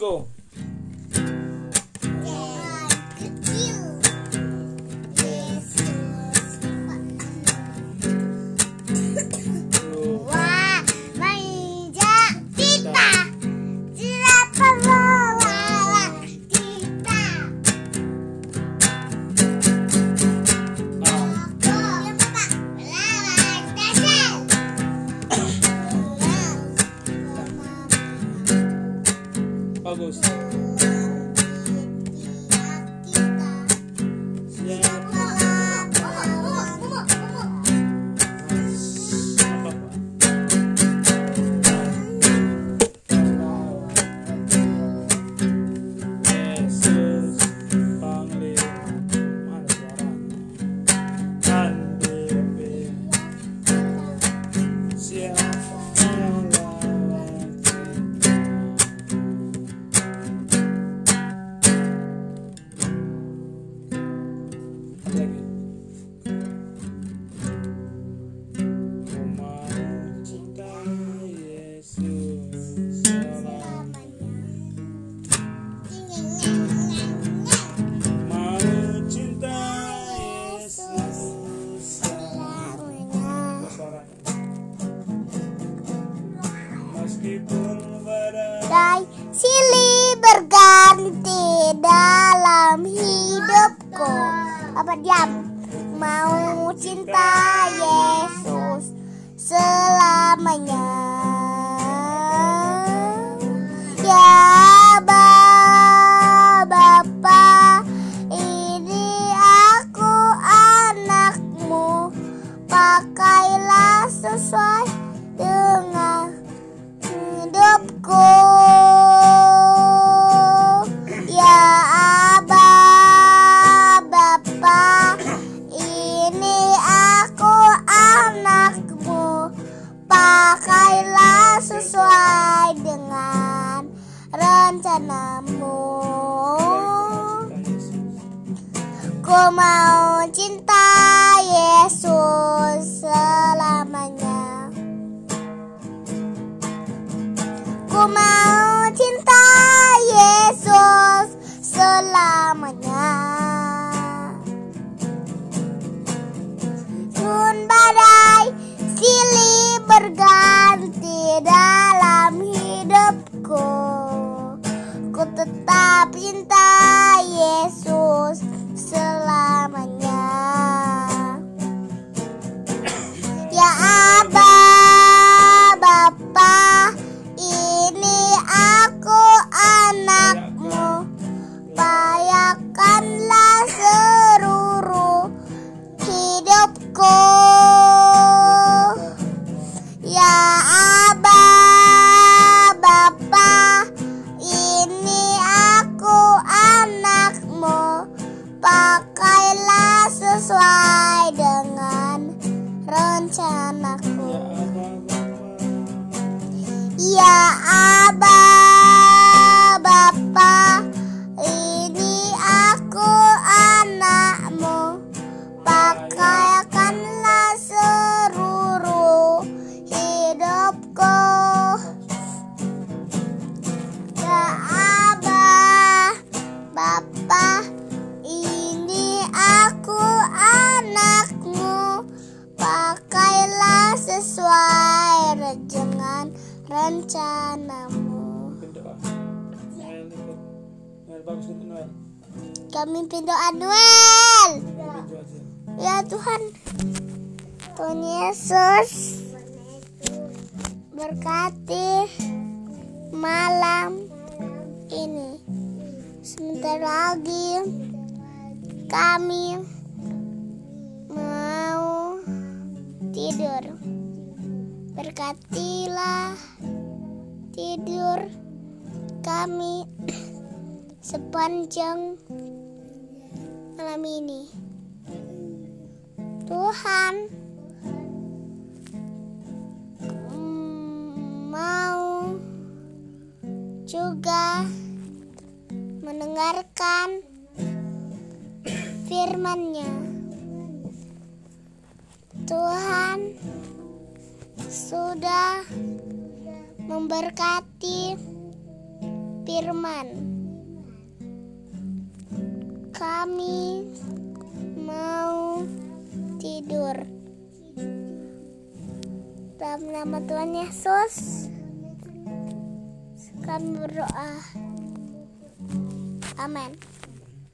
hidupku. Bagus. Silih berganti dalam hidupku Apa diam? Mau cinta Yesus selamanya Pakailah sesuai dengan rencanamu. Ku mau cinta Yesus selamanya berganti dalam hidupku. Ku tetap cinta Yesus sesuai dengan rencanaku. Ya Aba Bapa rencanamu Berdoa. Noel ikut. Noel bagus itu Noel. Kami doa Noel Noel pintu aja. Ya Tuhan Tuhan Yesus Berkati Malam Ini Sebentar lagi Kami Mau Tidur Berkatilah Tidur Kami Sepanjang Malam ini Tuhan mm, mau juga mendengarkan firman-Nya. Tuhan sudah memberkati firman. Kami mau tidur. Dalam nama Tuhan Yesus, kami berdoa. Amin.